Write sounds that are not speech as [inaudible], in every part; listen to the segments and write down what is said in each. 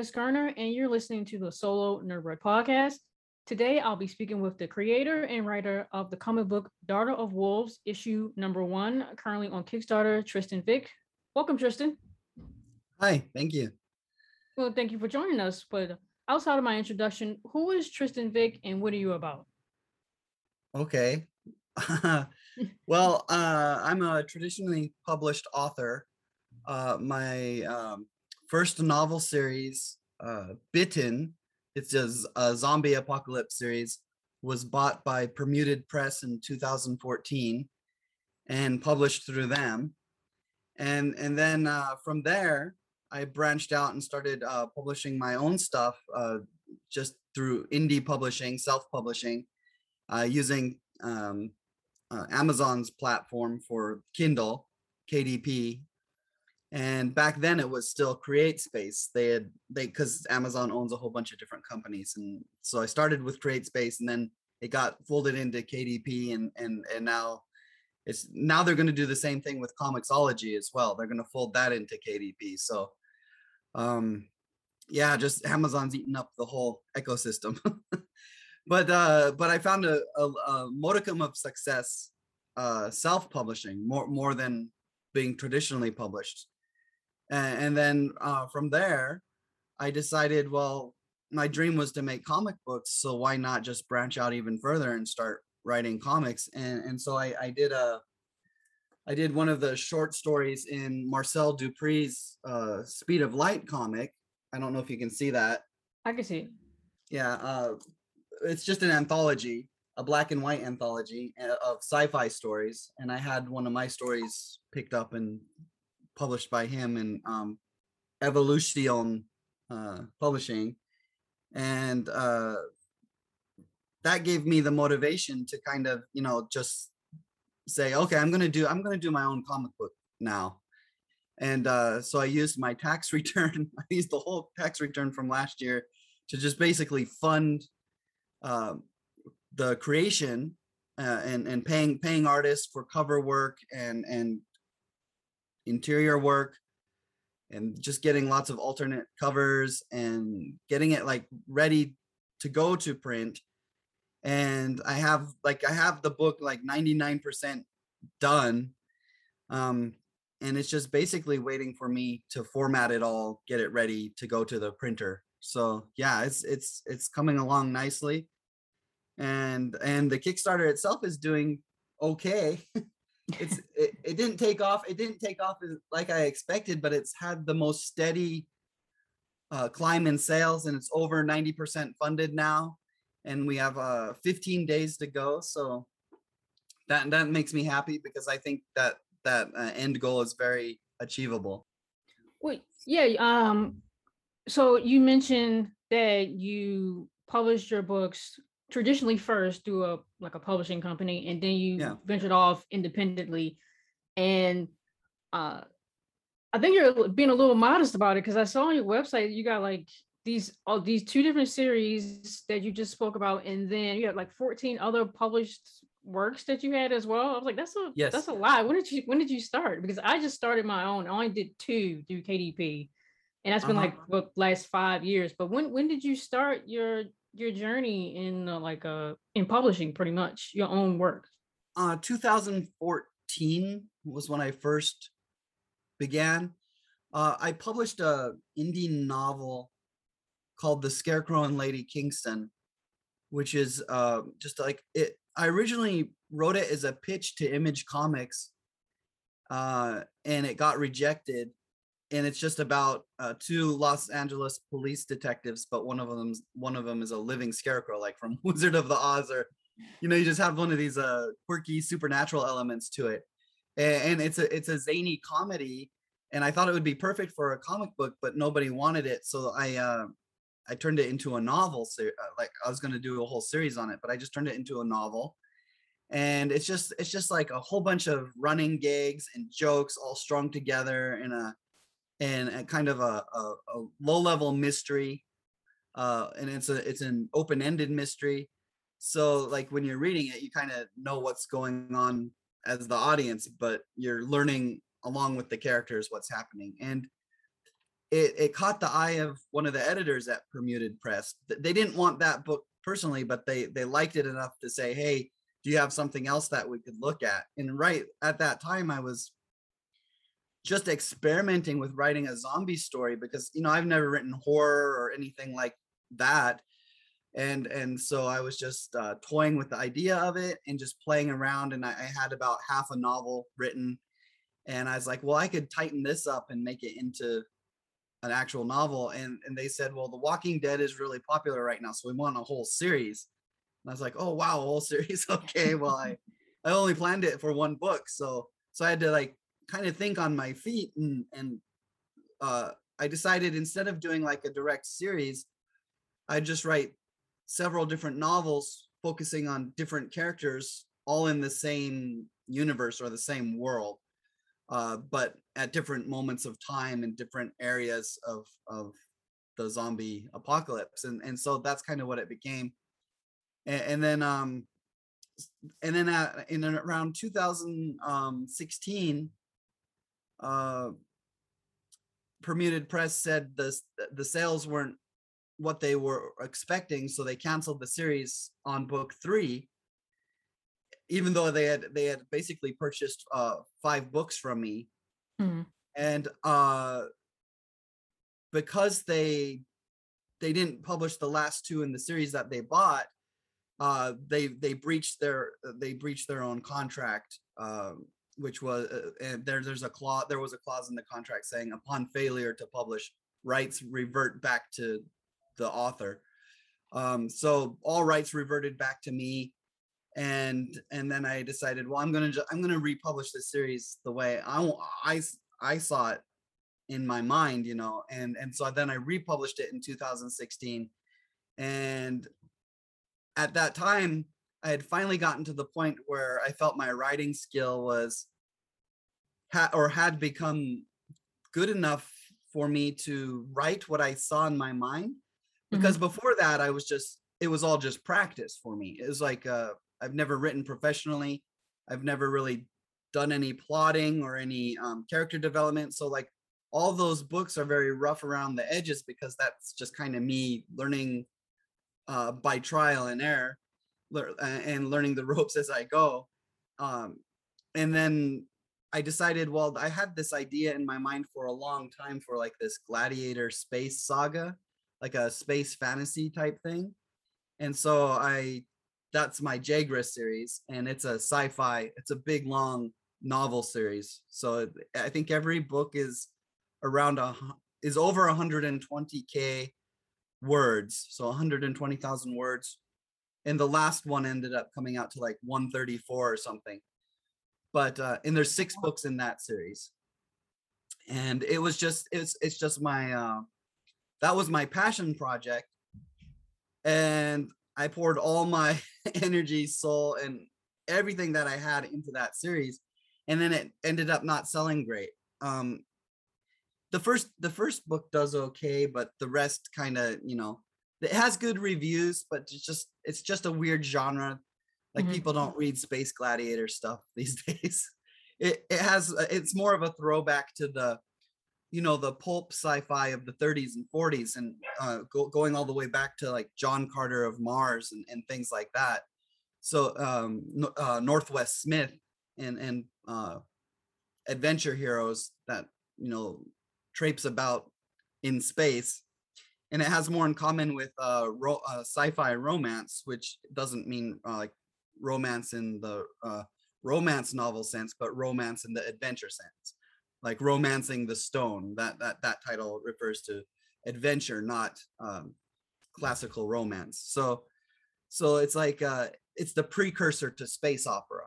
I'm Garner, and you're listening to the Solo Nerd podcast. Today, I'll be speaking with the creator and writer of the comic book Daughter of Wolves, issue number one, currently on Kickstarter, Tristan Vick. Welcome, Tristan. Hi, thank you. Well, thank you for joining us. But outside of my introduction, who is Tristan Vick and what are you about? Okay. [laughs] well, uh, I'm a traditionally published author. Uh, my um, first novel series, uh, Bitten, it's a, a zombie apocalypse series, was bought by Permuted Press in 2014 and published through them. And and then uh, from there, I branched out and started uh, publishing my own stuff uh, just through indie publishing, self-publishing, uh, using um, uh, Amazon's platform for Kindle, KDP. And back then it was still CreateSpace. They had they because Amazon owns a whole bunch of different companies, and so I started with CreateSpace, and then it got folded into KDP, and and and now it's now they're going to do the same thing with Comixology as well. They're going to fold that into KDP. So um yeah just amazon's eating up the whole ecosystem [laughs] but uh but i found a, a, a modicum of success uh self-publishing more more than being traditionally published and, and then uh from there i decided well my dream was to make comic books so why not just branch out even further and start writing comics and and so i i did a I did one of the short stories in Marcel Dupree's uh, Speed of Light comic. I don't know if you can see that. I can see. Yeah, uh, it's just an anthology, a black and white anthology uh, of sci-fi stories, and I had one of my stories picked up and published by him in um, Evolution uh, Publishing, and uh, that gave me the motivation to kind of, you know, just say, okay, I'm gonna do I'm gonna do my own comic book now. And uh, so I used my tax [laughs] return. I used the whole tax return from last year to just basically fund uh, the creation uh, and and paying paying artists for cover work and and interior work and just getting lots of alternate covers and getting it like ready to go to print and I have like I have the book like 99% done. Um, and it's just basically waiting for me to format it all, get it ready to go to the printer. So yeah, it's it's it's coming along nicely. And and the Kickstarter itself is doing okay. [laughs] it's it, it didn't take off, it didn't take off like I expected, but it's had the most steady uh, climb in sales and it's over 90% funded now. And we have uh 15 days to go so that that makes me happy because i think that that uh, end goal is very achievable. Wait yeah um so you mentioned that you published your books traditionally first through a like a publishing company and then you yeah. ventured off independently and uh i think you're being a little modest about it because i saw on your website you got like these all these two different series that you just spoke about, and then you had like 14 other published works that you had as well. I was like, that's a yes. that's a lot. When did you when did you start? Because I just started my own. I only did two through KDP, and that's been uh-huh. like the last five years. But when when did you start your your journey in uh, like uh in publishing pretty much your own work? Uh 2014 was when I first began. Uh, I published a indie novel called The Scarecrow and Lady Kingston, which is uh, just like it. I originally wrote it as a pitch to Image Comics, uh, and it got rejected. And it's just about uh, two Los Angeles police detectives, but one of them one of them is a living scarecrow, like from [laughs] Wizard of the Oz, or you know, you just have one of these uh, quirky supernatural elements to it. And, and it's a it's a zany comedy, and I thought it would be perfect for a comic book, but nobody wanted it, so I uh, I turned it into a novel. So, uh, like I was going to do a whole series on it, but I just turned it into a novel. And it's just it's just like a whole bunch of running gags and jokes all strung together in a in a kind of a, a, a low level mystery. Uh, and it's a it's an open ended mystery. So like when you're reading it, you kind of know what's going on as the audience, but you're learning along with the characters what's happening. And it, it caught the eye of one of the editors at Permuted Press. They didn't want that book personally, but they they liked it enough to say, "Hey, do you have something else that we could look at?" And right at that time, I was just experimenting with writing a zombie story because you know I've never written horror or anything like that, and and so I was just uh, toying with the idea of it and just playing around. And I, I had about half a novel written, and I was like, well, I could tighten this up and make it into an actual novel. And and they said well the walking dead is really popular right now so we want a whole series. And i was like oh wow a whole [laughs] series? [laughs] Okay well i i only planned it for one book so so i had to like kind of think on my feet and and uh i decided instead of doing like a direct series I'd just write several different novels focusing on different characters all in the same universe or the same world uh, but at different moments of time in different areas of of the zombie apocalypse and and so that's kind of what it became. And, and then um and then at, in around 2016 uh permuted press said the the sales weren't what they were expecting so they canceled the series on book three even though they had they had basically purchased uh, five books from me, mm-hmm. and uh, because they they didn't publish the last two in the series that they bought, uh, they they breached their they breached their own contract, uh, which was uh, and there there's a clause there was a clause in the contract saying upon failure to publish, rights revert back to the author. Um, so all rights reverted back to me and and then I decided, well, I'm gonna I'm gonna republish this series the way I I I saw it in my mind, you know, and and so then I republished it in 2016, and at that time I had finally gotten to the point where I felt my writing skill was or had become good enough for me to write what I saw in my mind because mm-hmm. before that I was just it was all just practice for me. It was like uh I've never written professionally. I've never really done any plotting or any um, character development. So like all those books are very rough around the edges because that's just kind of me learning uh, by trial and error and learning the [laughs] ropes as I go. Um, and then I decided, well, I had this idea in my mind for a long time for like this gladiator space saga, like a space fantasy type thing. And so I that's my Jagress series, and it's a sci-fi. It's a big long novel series. So I think every book is around a is over 120k words, so 120,000 words. And the last one ended up coming out to like 134 or something. But uh, and there's six books in that series, and it was just it's it's just my uh, that was my passion project, and I poured all my [laughs] energy, soul, and everything that I had into that series, and then it ended up not selling great. Um, the first the first book does okay, but the rest kind of you know it has good reviews, but it's just it's just a weird genre. Like mm-hmm. people don't read space gladiator stuff [laughs] these days. It it has it's more of a throwback to the you know the pulp sci-fi of the 30s and 40s and uh, go, going all the way back to like john carter of mars and, and things like that so um, uh, northwest smith and and uh, adventure heroes that you know traipse about in space and it has more in common with uh, ro- uh, sci-fi romance which doesn't mean uh, like romance in the uh, romance novel sense but romance in the adventure sense like romancing the stone that that that title refers to adventure not um, classical romance. So so it's like uh, it's the precursor to space opera.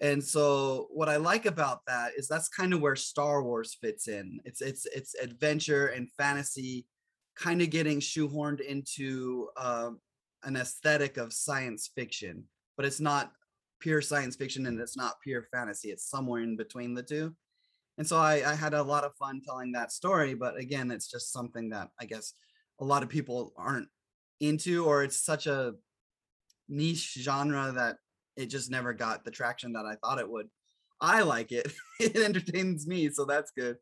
And so what i like about that is that's kind of where star wars fits in. It's it's it's adventure and fantasy kind of getting shoehorned into uh, an aesthetic of science fiction but it's not pure science fiction and it's not pure fantasy. It's somewhere in between the two. And so I, I had a lot of fun telling that story but again it's just something that i guess a lot of people aren't into or it's such a niche genre that it just never got the traction that i thought it would. I like it. [laughs] It entertains me so that's good.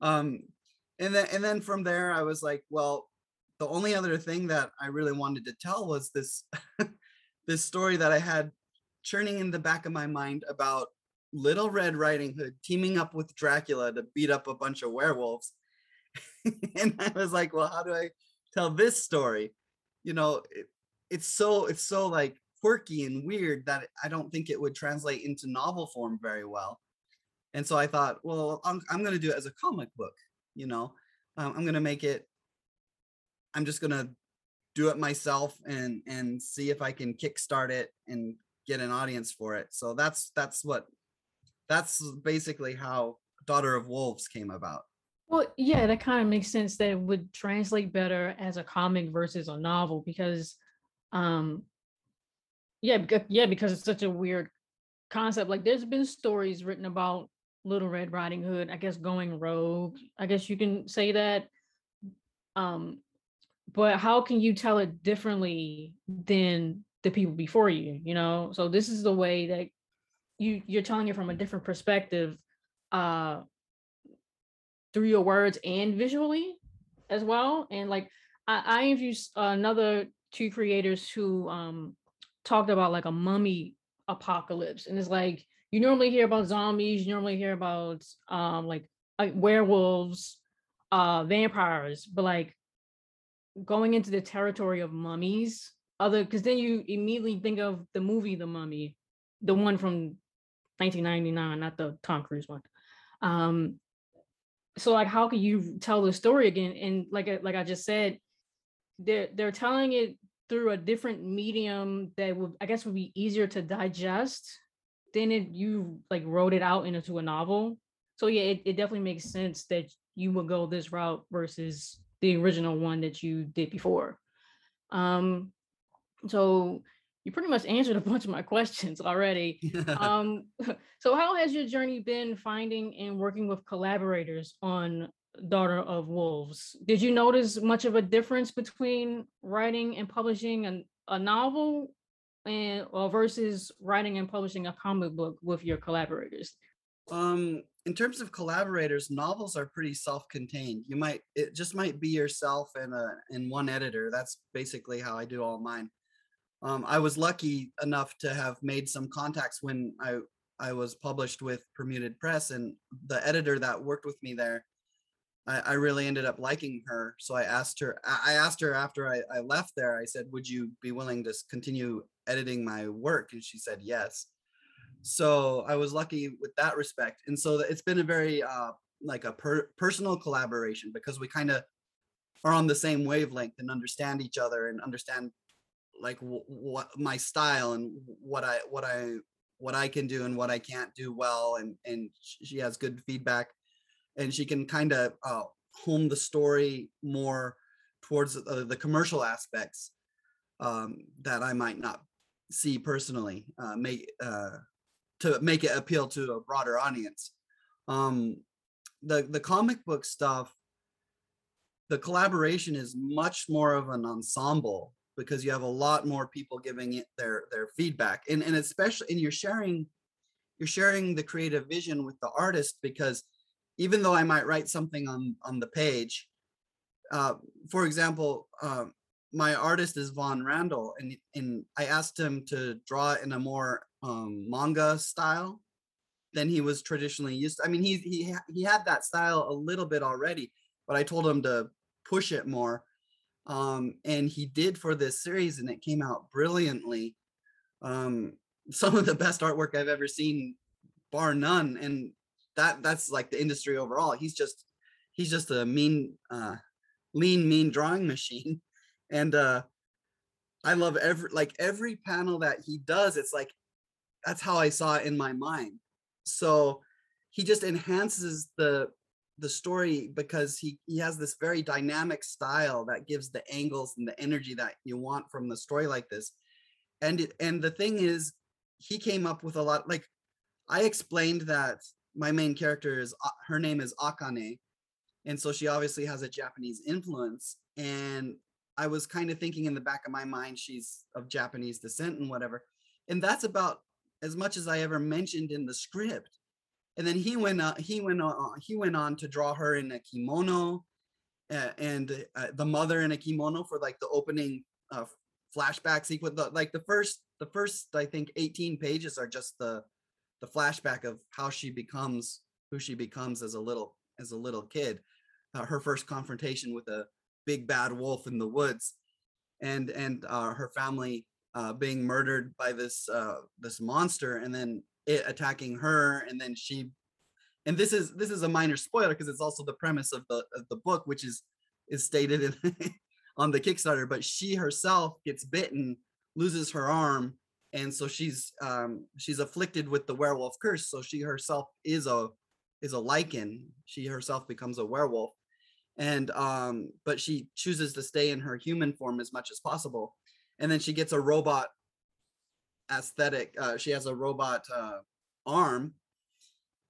Um and then and then from there I was like, well, the only other thing that I really wanted to tell was this [laughs] this story that I had churning in the back of my mind about Little Red Riding Hood teaming up with Dracula to beat up a bunch of werewolves. [laughs] and I was like, well, how do I tell this story? You know, it, it's so it's so like quirky and weird that I don't think it would translate into novel form very well. And so I thought, well, I'm, I'm going to do it as a comic book. You know, um, I'm going to make it. I'm just going to do it myself and and see if I can kickstart it and get an audience for it. So that's that's what that's basically how Daughter of Wolves came about. Well, yeah, that kind of makes sense that it would translate better as a comic versus a novel because um yeah, because, yeah, because it's such a weird concept. Like there's been stories written about Little Red Riding Hood, I guess going rogue. I guess you can say that. Um, but how can you tell it differently than the people before you? You know, so this is the way that you you're telling it from a different perspective, uh, through your words and visually as well. And like I, I interviewed another two creators who um talked about like a mummy apocalypse, and it's like you normally hear about zombies, you normally hear about um like like werewolves, uh vampires, but like going into the territory of mummies, other because then you immediately think of the movie The Mummy, the one from 1999, not the Tom Cruise one. Um so like how can you tell the story again? And like like I just said, they're they're telling it through a different medium that would I guess would be easier to digest than if you like wrote it out into a novel. So yeah, it, it definitely makes sense that you would go this route versus the original one that you did before. Um so you pretty much answered a bunch of my [laughs] questions already. [laughs] um, [laughs] so how has your journey been finding and working with collaborators on Daughter of Wolves. Did you notice much of a difference between writing and publishing an, a novel and or versus writing and publishing a comic book with your collaborators? Um, in terms of collaborators, novels are pretty self-contained. You might it just might be yourself and a and one editor. That's basically how I do all mine. Um, I was lucky enough to have made some contacts when I I was published with Permuted Press, and the editor that worked with me there I, I really ended up liking her. So I asked her, I asked her after I, I left there, I said, would you be willing to continue editing my work? And she said, yes. So I was lucky with that respect. And so it's been a very, uh, like a per- personal collaboration because we kind of are on the same wavelength and understand each other and understand like w- what my style and what I, what I, what I can do and what I can't do well. And, and she has good feedback and she can kind of uh, home the story more towards uh, the commercial aspects um, that I might not see personally, uh, make uh, to make it appeal to a broader audience. Um, the the comic book stuff, the collaboration is much more of an ensemble because you have a lot more people giving it their their feedback, and and especially and you're sharing you're sharing the creative vision with the artist because even though I might write something on on the page, uh, for example, uh, my artist is Vaughn Randall, and and I asked him to draw in a more um, manga style than he was traditionally used. To. I mean, he he he had that style a little bit already, but I told him to push it more, um, and he did for this series, and it came out brilliantly. Um, some of the best artwork I've ever seen, bar none, and that that's like the industry overall. He's just he's just a mean, uh, lean, mean drawing [laughs] machine, and uh, I love every like every panel that he does. It's like that's how I saw it in my mind. So he just enhances the the story because he he has this very dynamic style that gives the angles and the energy that you want from the story like this and it, and the thing is he came up with a lot like i explained that my main character is uh, her name is Akane, and so she obviously has a Japanese influence. And I was kind of thinking in the back of my mind she's of Japanese descent and whatever, and that's about as much as I ever mentioned in the script. And then he went on, he went on, he went on to draw her in a kimono uh, and uh, the mother in a kimono for like the opening uh, flashback sequence. The, like the first, the first, I think, 18 pages are just the the flashback of how she becomes who she becomes as a little as a little kid. Uh, her first confrontation with a big bad wolf in the woods, and and uh, her family uh, being murdered by this uh, this monster, and then it attacking her, and then she. And this is this is a minor spoiler because it's also the premise of the of the book, which is is stated in [laughs] on the Kickstarter. But she herself gets bitten, loses her arm, and so she's um she's afflicted with the werewolf curse. So she herself is a is a lycan. She herself becomes a werewolf, and um but she chooses to stay in her human form as much as possible and then she gets a robot aesthetic uh, she has a robot uh, arm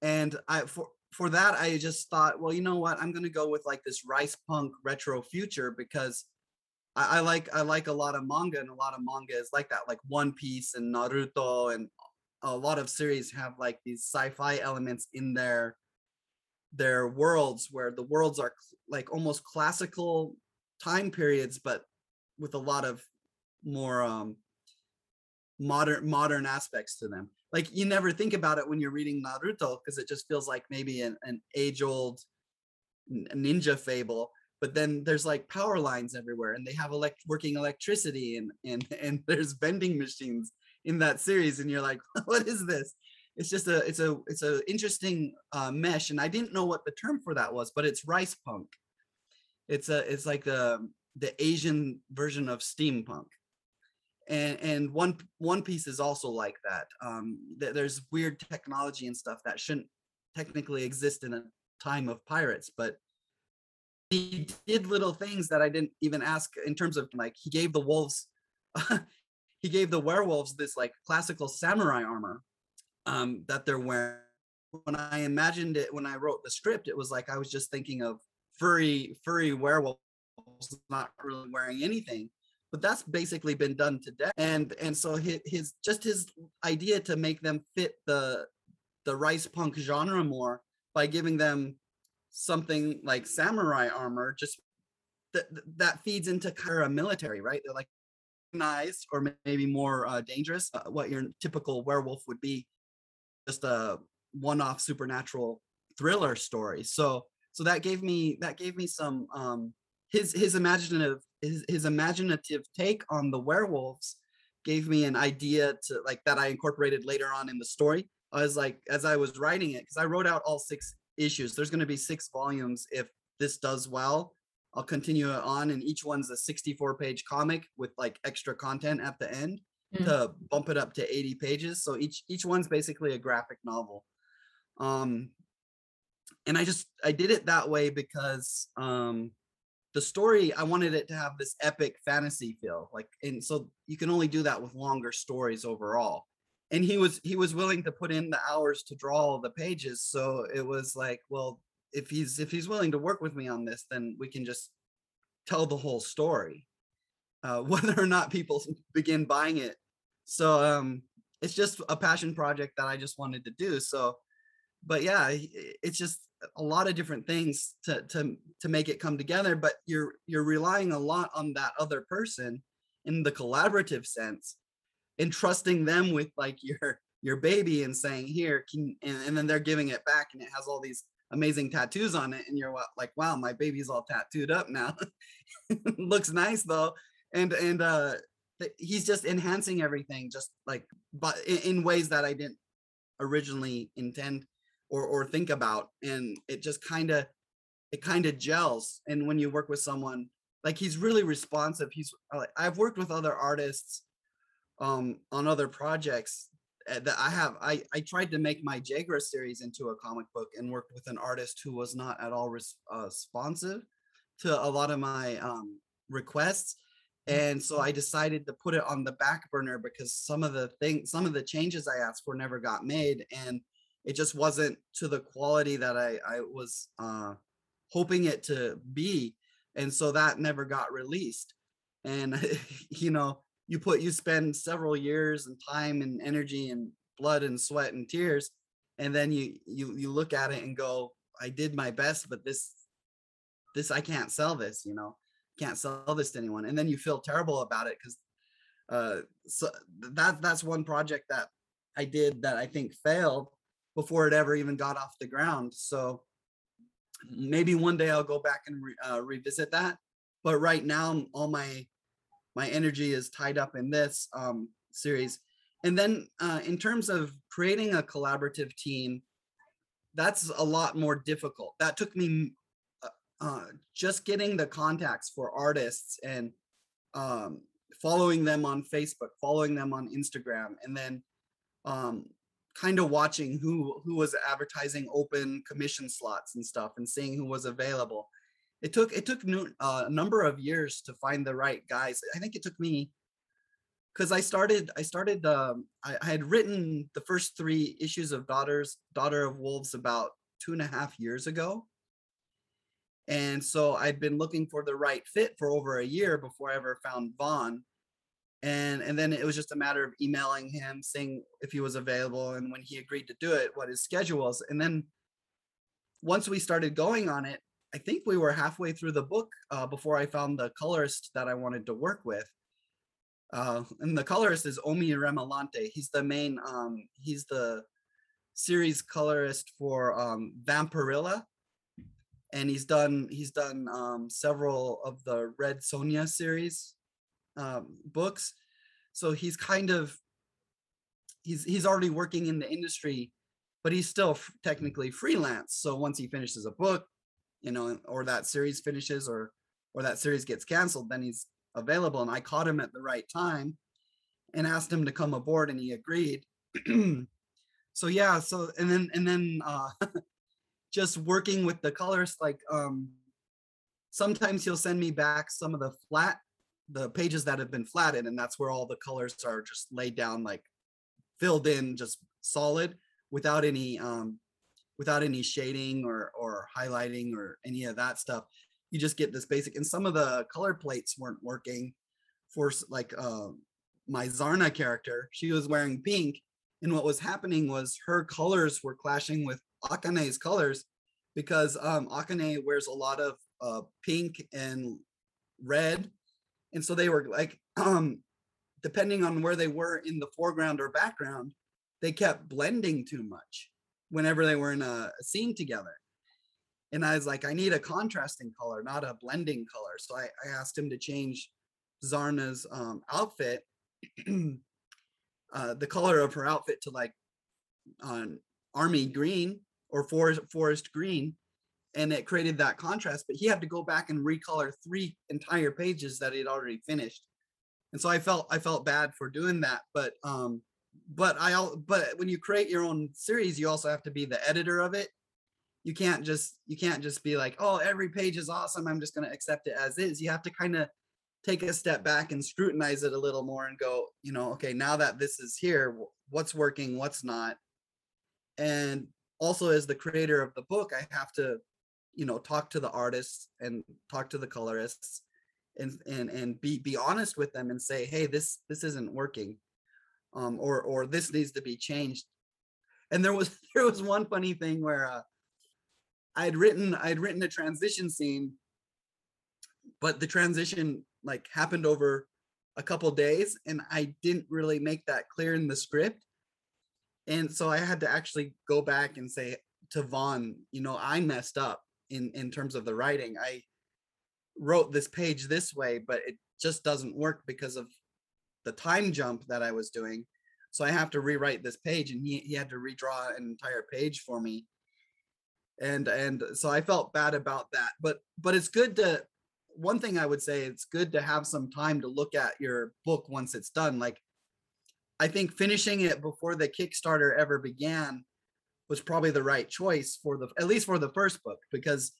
and i for for that i just thought well you know what? I'm gonna go with like this rice punk retro future because I, I like i like a lot of manga and a lot of manga is like that like one piece and naruto and a lot of series have like these sci-fi elements in their their worlds where the worlds are like almost classical time periods but with a lot of more um modern modern aspects to them. Like you never think about it when you're reading naruto because it just feels like maybe an, an age old ninja fable but then there's like power lines everywhere and they have elect working electricity and and [laughs] and there's vending machines in that series and you're like [laughs] what is this it's just a it's a it's a interesting uh, mesh and i didn't know what the term for that was but it's rice punk. It's a it's like the the asian version of steampunk. And and one one piece is also like that. Um th- there's weird technology and stuff that shouldn't technically exist in a time of pirates but he did little things that i didn't even ask in terms of like he gave the wolves [laughs] he gave the werewolves this like classical samurai armor um that they're wearing. When i imagined it when i wrote the script it was like i was just thinking of furry furry werewolves not really wearing anything but that's basically been done today, and and so his, his just his idea to make them fit the the rice punk genre more by giving them something like samurai armor just that that feeds into kind of military right? They're like nice or maybe more uh, dangerous uh, what your typical werewolf would be just a one-off supernatural thriller story so so that gave me that gave me some um his his imaginative his, his imaginative take on the werewolves gave me an idea to like that I incorporated later on in the story. I was like, as I was writing it, because I wrote out all six issues. There's going to be six volumes if this does well. I'll continue it on, and each one's a 64 page comic with like extra content at the end mm. to bump it up to 80 pages. So each each one's basically a graphic novel. Um, and I just I did it that way because um, the story i wanted it to have this epic fantasy feel like and so you can only do that with longer stories overall and he was he was willing to put in the hours to draw all the pages so it was like well if he's if he's willing to work with me on this then we can just tell the whole story uh, [laughs] whether or not people [laughs] begin buying it. So um it's just a passion project that i just wanted to do so but yeah it's just a lot of different things to to to make it come together but you're you're relying a lot on that other person in the collaborative sense and trusting them with like [laughs] your your baby and saying here can and, and then they're giving it back and it has all these amazing tattoos on it and you're like wow my baby's all tattooed up now. Looks nice though and and uh he's just enhancing everything just like but in, ways that i didn't originally intend or or think about and it just kind of it kind of gels and when you work with someone like he's really responsive he's uh, i've worked with other artists um on other projects eh, that i have i i tried to make my jagra series into a comic book and worked with an artist who was not at all res- uh, responsive to a lot of my um requests. And so i decided to put it on the back burner because some of the things some of the changes i asked for never got made and it just wasn't to the quality that I, I was uh, hoping it to be. And so that never got released. And, [laughs] you know, you put, you spend several years and time and energy and blood and sweat and tears. And then you, you, you look at it and go, I did my best, but this, this I can't sell this, you know, can't sell this to anyone. And then you feel terrible about it because uh so that that's one project that I did that I think failed before it ever even got off the ground. So maybe one day I'll go back and re, uh, revisit that. But right now, all my my energy is tied up in this um, series. And then uh, in terms of creating a collaborative team, that's a lot more difficult. That took me uh, just getting the contacts for artists and um, following them on Facebook, following them on Instagram, and then um, kind of watching who who was advertising open commission slots and stuff, and seeing who was available. It took it took uh, a number of years to find the right guys. I think it took me because I started I started um, I, I, had written the first three issues of Daughters Daughter of Wolves about two and a half years ago. And so I'd been looking for the right fit for over a year before I ever found Vaughn. And and then it was just a matter of emailing him, saying if he was available, and when he agreed to do it, what his schedule was. And then once we started going on it, I think we were halfway through the book uh, before I found the colorist that I wanted to work with uh, and the colorist is Omi Remalante. He's the main, um, he's the series colorist for um, Vampirella, and he's done he's done um, several of the Red Sonja series um, books. So he's kind of he's he's already working in the industry, but he's still f- technically freelance. So once he finishes a book, you know, or that series finishes, or or that series gets canceled, then he's available and I caught him at the right time and asked him to come aboard and he agreed. [clears throat] so yeah, so and then and then uh [laughs] just working with the colors like um sometimes he'll send me back some of the flat the pages that have been flattened and that's where all the colors are just laid down like filled in just solid without any um without any shading or or highlighting or any of that stuff. You just get this basic and some of the color plates weren't working for like uh, my zarna character. She was wearing pink and what was happening was her colors were clashing with akane's colors because um, akane wears a lot of uh, pink and red. And so they were like [clears throat] um, depending on where they were in the foreground or background they kept blending too much whenever they were in a, a scene together. And I was like, I need a contrasting color, not a blending color. So I, I asked him to change Zarna's um, outfit, [clears throat] uh, the color of her outfit to like on army green or forest forest green, and it created that contrast. But he had to go back and recolor three entire pages that he'd already finished, and so I felt I felt bad for doing that. But um, but I but when you create your own series, you also have to be the editor of it you can't just you can't just be like oh every page is awesome i'm just going to accept it as is you have to kind of take a step back and scrutinize it a little more and go you know okay now that this is here what's working what's not and also as the creator of the book i have to you know talk to the artists and talk to the colorists and and and be be honest with them and say hey this this isn't working um or or this needs to be changed. And there was [laughs] there was one funny thing where uh I'd written I'd written a transition scene, but the transition like happened over a couple days, and I didn't really make that clear in the script, and so I had to actually go back and say to Vaughn, you know, I messed up in in terms of the writing. I wrote this page this way, but it just doesn't work because of the time jump that I was doing. So I have to rewrite this page, and he he had to redraw an entire page for me and and so i felt bad about that but but it's good to one thing i would say it's good to have some time to look at your book once it's done like i think finishing it before the kickstarter ever began was probably the right choice for the at least for the first book because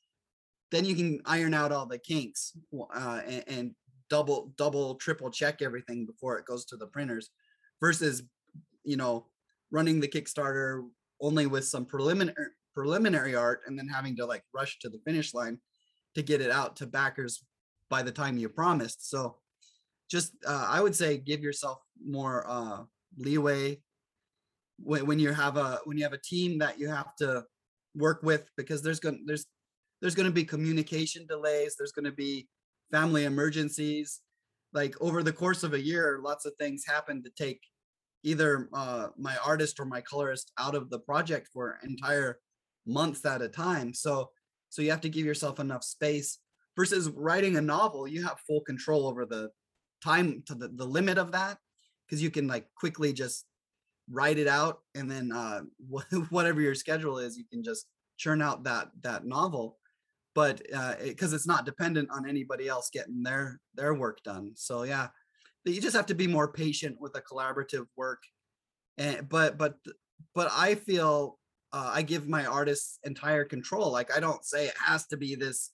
then you can iron out all the kinks uh, and, and double double triple check everything before it goes to the printers versus you know running the kickstarter only with some preliminary preliminary art and then having to like rush to the finish line to get it out to backers by the time you promised. So just uh, I would say give yourself more uh, leeway when, when you have a when you have a team that you have to work with because there's going there's there's going to be communication delays there's going to be family emergencies. Like over the course of a year lots of things happen to take either uh, my artist or my colorist out of the project for entire months at a time. So so you have to give yourself enough space versus writing a novel you have full control over the time to the, the limit of that because you can like quickly just write it out and then uh, [laughs] whatever your schedule is you can just churn out that that novel. But because uh, it's not dependent on anybody else getting their their work done. So yeah you just have to be more patient with a collaborative work. And but but but i feel uh, i give my artists entire control. Like i don't say it has to be this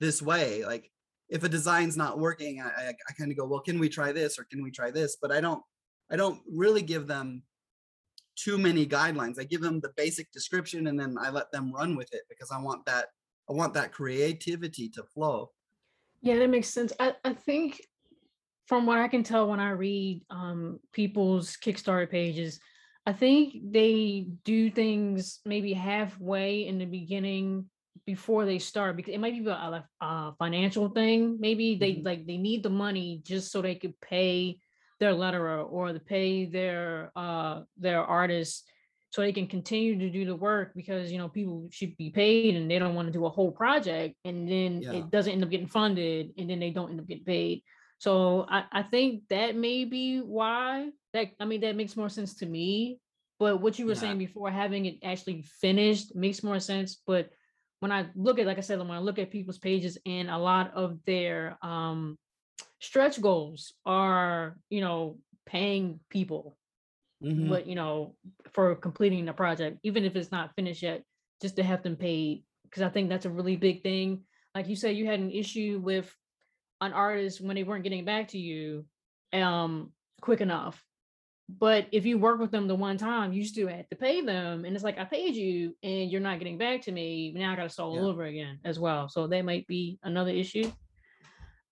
this way. Like if a design's not working i i, I kind of go well can we try this or can we try this but i don't i don't really give them too many guidelines i give them the basic description and then i let them run with it because i want that I want that creativity to flow. Yeah, that makes sense. I, I think from what I can tell when I read um, people's Kickstarter pages, I think they do things maybe halfway in the beginning before they start because it might be a, a financial thing. Maybe they mm-hmm. like they need the money just so they could pay their letterer or to pay their uh their artists so they can continue to do the work because you know people should be paid and they don't want to do a whole project and then yeah. it doesn't end up getting funded and then they don't end up getting paid so I, I think that may be why that i mean that makes more sense to me but what you were yeah. saying before having it actually finished makes more sense but when i look at like i said when i look at people's pages and a lot of their um stretch goals are you know paying people mm-hmm. but you know, for completing the project, even if it's not finished yet, just to have them paid. Because I think that's a really big thing. Like you said, you had an issue with an artist when they weren't getting back to you um quick enough. But if you work with them the one time, you still have to pay them. And it's like, I paid you and you're not getting back to me. Now I gotta start yeah. all over again as well. So that might be another issue.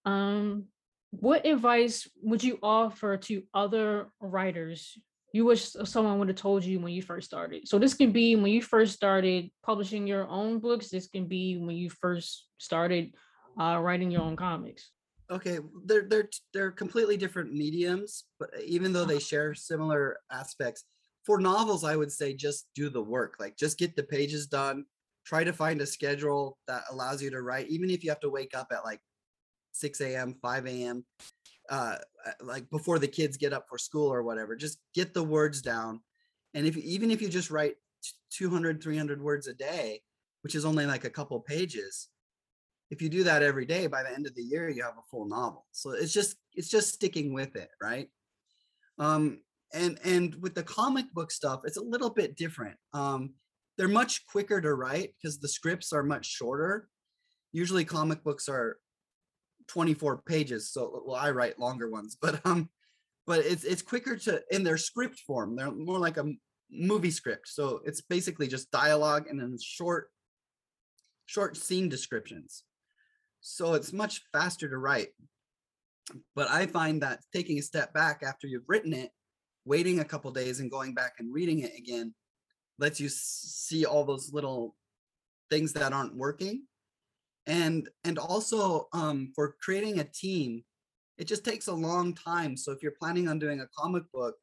Um, what advice would you offer to other writers you wish someone would have told you when you first started. So this can be when you first started publishing your own books. This can be when you first started uh, writing your own comics. Okay, they're they're they're completely different mediums, but even though they uh-huh. share similar aspects, for novels, I would say just do the work. Like just get the pages done. Try to find a schedule that allows you to write, even if you have to wake up at like 6 a.m., 5 a.m uh, uh, like before the kids get up for school or whatever just get the words down and if even if you just write 200 300 words a day which is only like a couple pages if you do that every day by the end of the year you have a full novel so it's just it's just sticking with it right um and and with the comic book stuff it's a little bit different um they're much quicker to write because the scripts are much shorter usually comic books are 24 pages. So well, I write longer ones, [laughs] but um, but it's it's quicker to in their script form. They're more like a movie script. So it's basically just dialogue and then short short scene descriptions. So it's much faster to write. But I find that taking a step back after you've written it, waiting a couple days and going back and reading it again lets you see all those little things that aren't working and and also um, for creating a team it just takes a long time so if you're planning on doing a comic book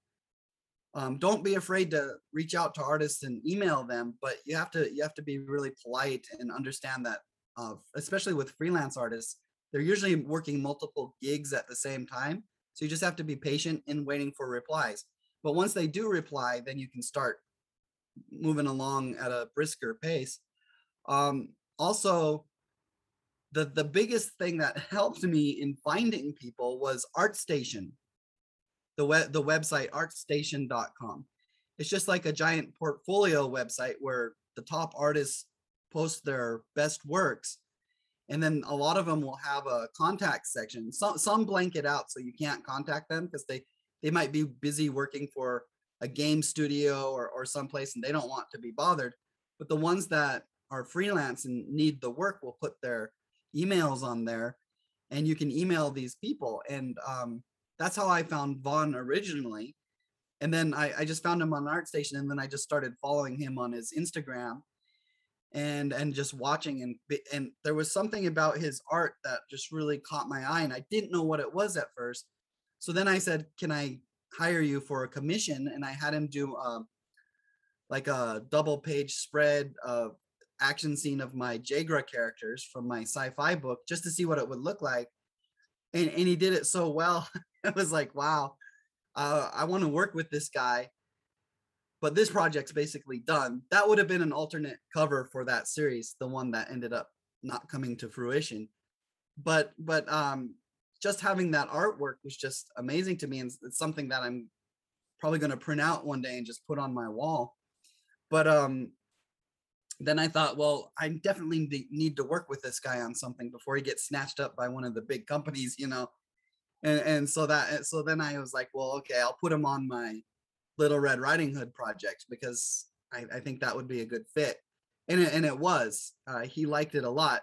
um, don't be afraid to reach out to artists and email them but you have to you have to be really polite and understand that uh, especially with freelance artists they're usually working multiple gigs at the same time. So you just have to be patient in waiting for replies. But once they do reply then you can start moving along at a brisker pace. Um, also the the biggest thing that [laughs] helped me in finding people was ArtStation, the web the website artstation.com. It's just like a giant portfolio website where the top artists post their best works, and then a lot of them will have a contact section. Some some blank it out so you can't contact them because they they might be busy working for a game studio or or someplace and they don't want to be bothered. But the ones that are freelance and need the work will put their emails on there and you can email these people and um, that's how i found vaughn originally and then I, I just found him on artstation and then i just started following him on his instagram and and just watching and and there was something about his art that just really caught my eye and I didn't know what it was at first. So then I said, "Can I hire you for a commission?" And I had him do um, like a double page spread of action scene of my Jagra characters from my sci-fi book just to see what it would look like. And and he did it so well. [laughs] it was like, wow, uh, I want to work with this guy but this project's basically done. That would have been an alternate cover for that series, the one that ended up not coming to fruition. But but um just having that artwork was just amazing to me and it's something that I'm probably going to print out one day and just put on my wall. But um then I thought, well, I definitely need to work with this guy on something before he gets snatched up by one of the big companies, you know. And and so that so then I was like, well, okay, I'll put him on my Little Red Riding Hood project because I, I think that would be a good fit. And it, and it was. Uh, he liked it a lot.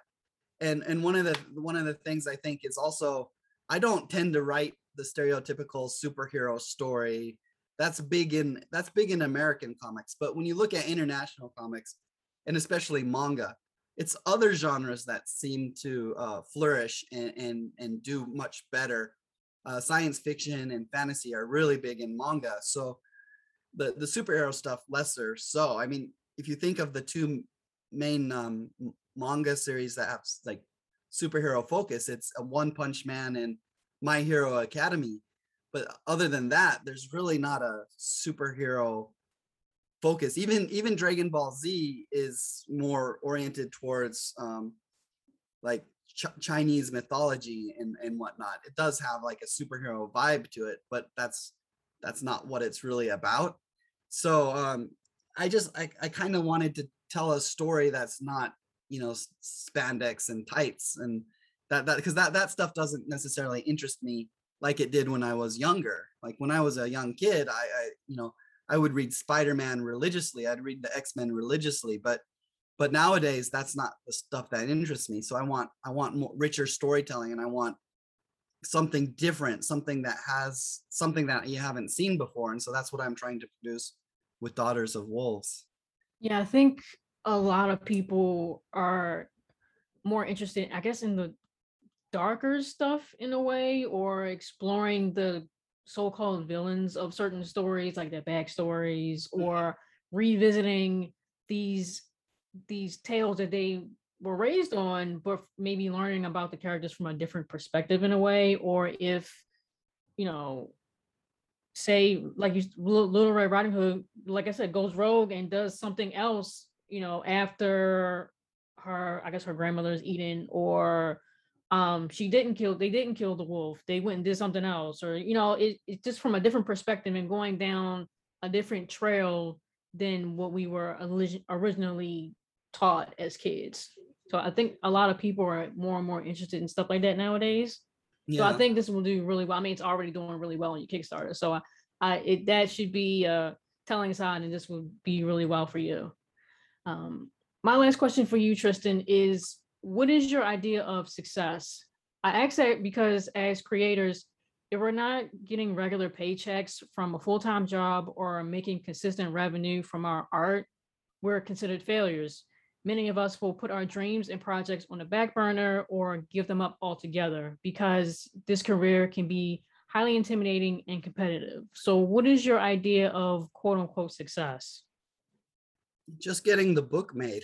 And and one of the one of the things I think is also I don't tend to write the stereotypical superhero story. That's big in that's big in American comics. But when you look at international comics, and especially manga, it's other genres that seem to uh, flourish and, and and do much better. Uh, science fiction and fantasy are really big in manga. So the the superhero stuff lesser. So i mean if you think of the two main um, manga series that have like superhero focus it's a one punch man and my hero academy. But other than that there's really not a superhero focus. Even even dragon ball z is more oriented towards um like Ch- chinese mythology and and whatnot. It does have like a superhero vibe to it but that's that's not what it's really about so um i just i, I kind of wanted to tell a story that's not you know spandex and tights and that that because that that stuff doesn't necessarily interest me like it did when i was younger like when i was a young kid i, I you know i would read spider-man religiously i'd read the x-men religiously but but nowadays that's not the stuff that interests me so i want i want more richer storytelling and i want something different, something that has something that you haven't seen before. And so that's what I'm trying to produce with Daughters of Wolves. Yeah, I think a lot of people are more interested, I guess, in the darker stuff in a way, or exploring the so-called villains of certain stories, like their backstories, mm-hmm. or revisiting these these tales that they were raised on, but maybe learning about the characters from a different perspective in a way, or if, you know, say like you Little Red Riding Hood, like I said, goes rogue and does something else, you know, after her, I guess her grandmother's eaten, or um she didn't kill they didn't kill the wolf they went and did something else or you know it, it's just from a different perspective and going down a different trail than what we were originally taught as kids so I think a lot of people are more and more interested in stuff like that nowadays. Yeah. So I think this will do really well. I mean, it's already doing really well on your Kickstarter. So I, I it, that should be a telling sign, and this would be really well for you. Um, my last question for you, Tristan, is what is your idea of success? I ask that because as creators, if we're not getting regular paychecks from a full-time job or making consistent revenue from our art, we're considered failures many of us will put our dreams and projects on the back burner or give them up altogether because this career can be highly intimidating and competitive. So, what is your idea of quote unquote success? Just getting the book made.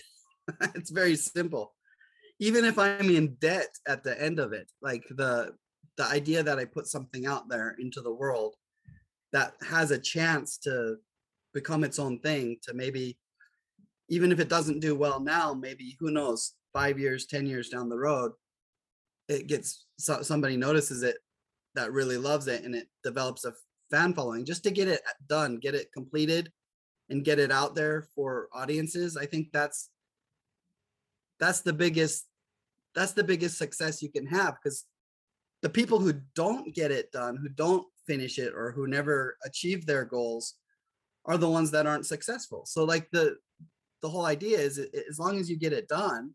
[laughs] it's very simple. Even if I'm in debt at the end of it, like the the idea that I put something out there into the world that has a chance to become its own thing, to maybe even if it doesn't do well now, maybe who knows, five years, 10 years down the road, it gets so, somebody notices it that really loves it and it develops a fan following just to get it done, get it completed and get it out there for audiences. I think that's that's the biggest that's the biggest success you can have because the people who don't get it done, who don't finish it or who never achieve their goals are the ones that aren't successful. So like the the whole idea is as long as you get it done,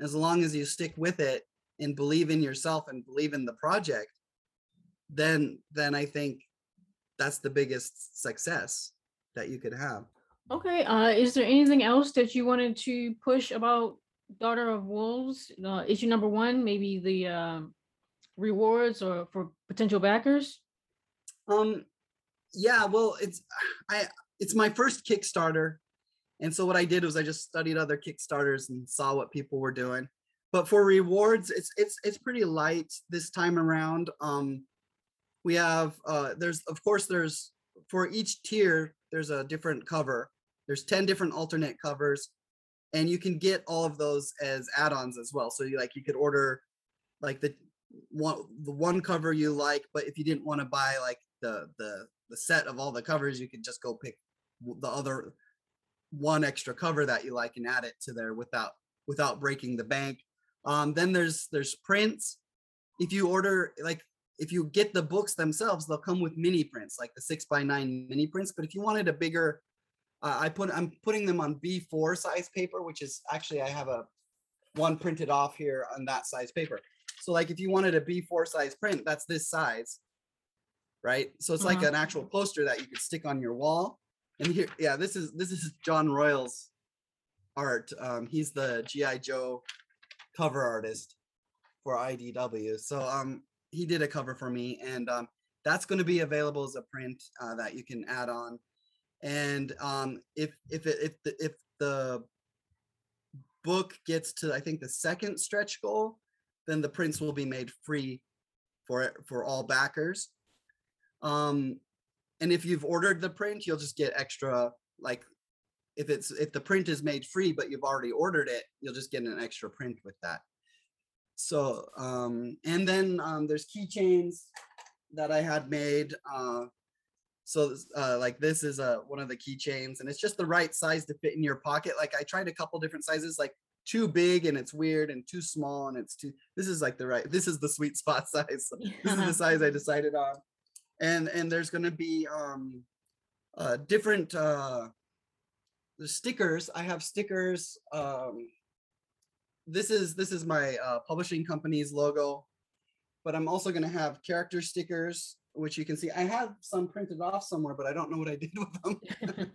as long as you stick with it and believe in yourself and believe in the project, then then I think that's the biggest success that you could have. Okay. Uh, is there anything else that you wanted to push about Daughter of Wolves? Uh, issue number one, maybe the um, rewards or for potential backers? Um, yeah. Well, it's I it's my first Kickstarter, and so what I did was I just studied other Kickstarters and saw what people were doing. But for rewards, it's it's it's pretty light this time around. Um, we have uh, there's of course there's for each tier there's a different cover there's 10 different alternate covers and you can get all of those as add-ons as well. So you like you could order like the one the one cover you like, but if you didn't want to buy like the the the set of all the covers, you could just go pick the other one extra cover that you like and add it to there without without breaking the bank. Um, then there's there's prints. If you order like if you get the books themselves, they'll come with mini prints, like the six by nine mini prints. But if you wanted a bigger uh, I put I'm putting them on B4 size paper, which is actually I have a one printed off here on that size paper. So like if you wanted a B4 size print, that's this size, right? So it's uh-huh. like an actual poster that you could stick on your wall. And here, yeah, this is this is John Royle's art. Um, he's the GI Joe cover artist for IDW. So um, he did a cover for me, and um, that's going to be available as a print uh, that you can add on and um, if if it, if the if the book gets to I think the second stretch goal, then the prints will be made free for for all backers. Um, and if you've ordered the print, you'll just get extra like if it's if the print is made free but you've already ordered it, you'll just get an extra print with that. So um, and then um, there's keychains that I had made. Uh, so uh, like this is a uh, one of the keychains, and it's just the right size to fit in your pocket. Like I tried a couple different sizes, like too big and it's weird, and too small and it's too. This is like the right. This is the sweet [laughs] spot size. This is the size I decided on, and and there's gonna be um, uh, different uh, stickers. I have stickers. Um, this is this is my uh, publishing company's logo, but I'm also gonna have character stickers which you can see. I have some printed off somewhere, but I don't know what I [laughs] did with them. [laughs]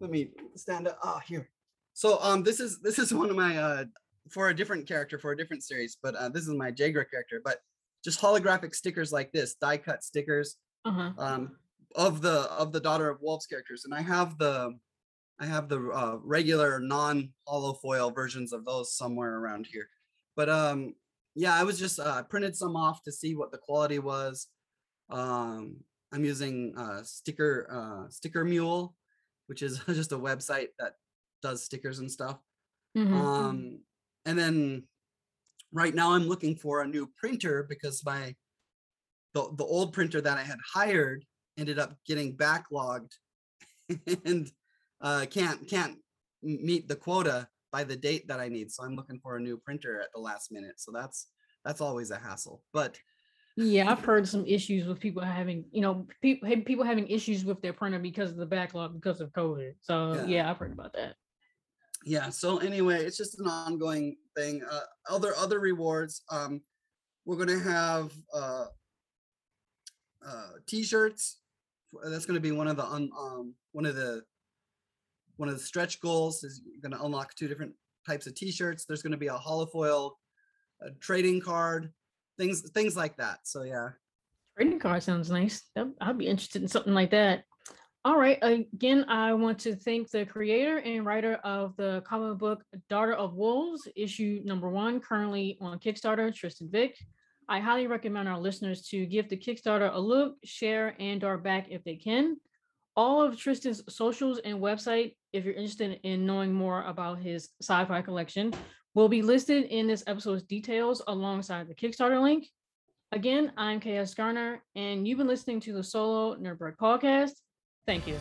Let me stand up. Ah, oh, here. So um, this is this is one of my uh for a different character for a different series, but uh, this is my Jagra character. But just holographic stickers like this, die cut stickers uh-huh. um, of the of the Daughter of Wolves characters, and I have the I have the uh, regular non hollow foil versions of those somewhere around here. But um, yeah, I was just uh, printed some off to see what the quality was. Um, I'm using uh, sticker uh, sticker mule, which is [laughs] just a website that does stickers and stuff. Mm-hmm. Um, and then right now I'm looking for a new printer because my the, the old printer that I had hired ended up getting backlogged [laughs] and uh, can't can't meet the quota by the date that I need. So I'm looking for a new printer at the last minute. So that's that's always a hassle. But yeah, I've heard some issues with people having, you know, people people having issues with their printer because of the backlog because of COVID. So yeah, yeah I've heard about that. Yeah. So anyway, it's just an ongoing thing. Uh, other other rewards. Um, we're gonna have uh, uh, t-shirts. That's gonna be one of the un, um one of the one of the stretch goals is you're gonna unlock two different types of t-shirts. There's gonna be a holofoil a trading card things things like that. So yeah. Trading card sounds nice. I'd be interested in something like that. All right. Again, I want to thank the creator and writer of the comic book Daughter of Wolves, issue number one, currently on Kickstarter, Tristan Vick. I highly recommend our listeners to give the Kickstarter a look, share, and or back if they can. All of Tristan's socials and website, if you're interested in knowing more about his sci-fi collection, will be listed in this episode's details alongside the Kickstarter link. Again, I'm KS Garner, and you've been listening to the Solo Nerdberg podcast. Thank you.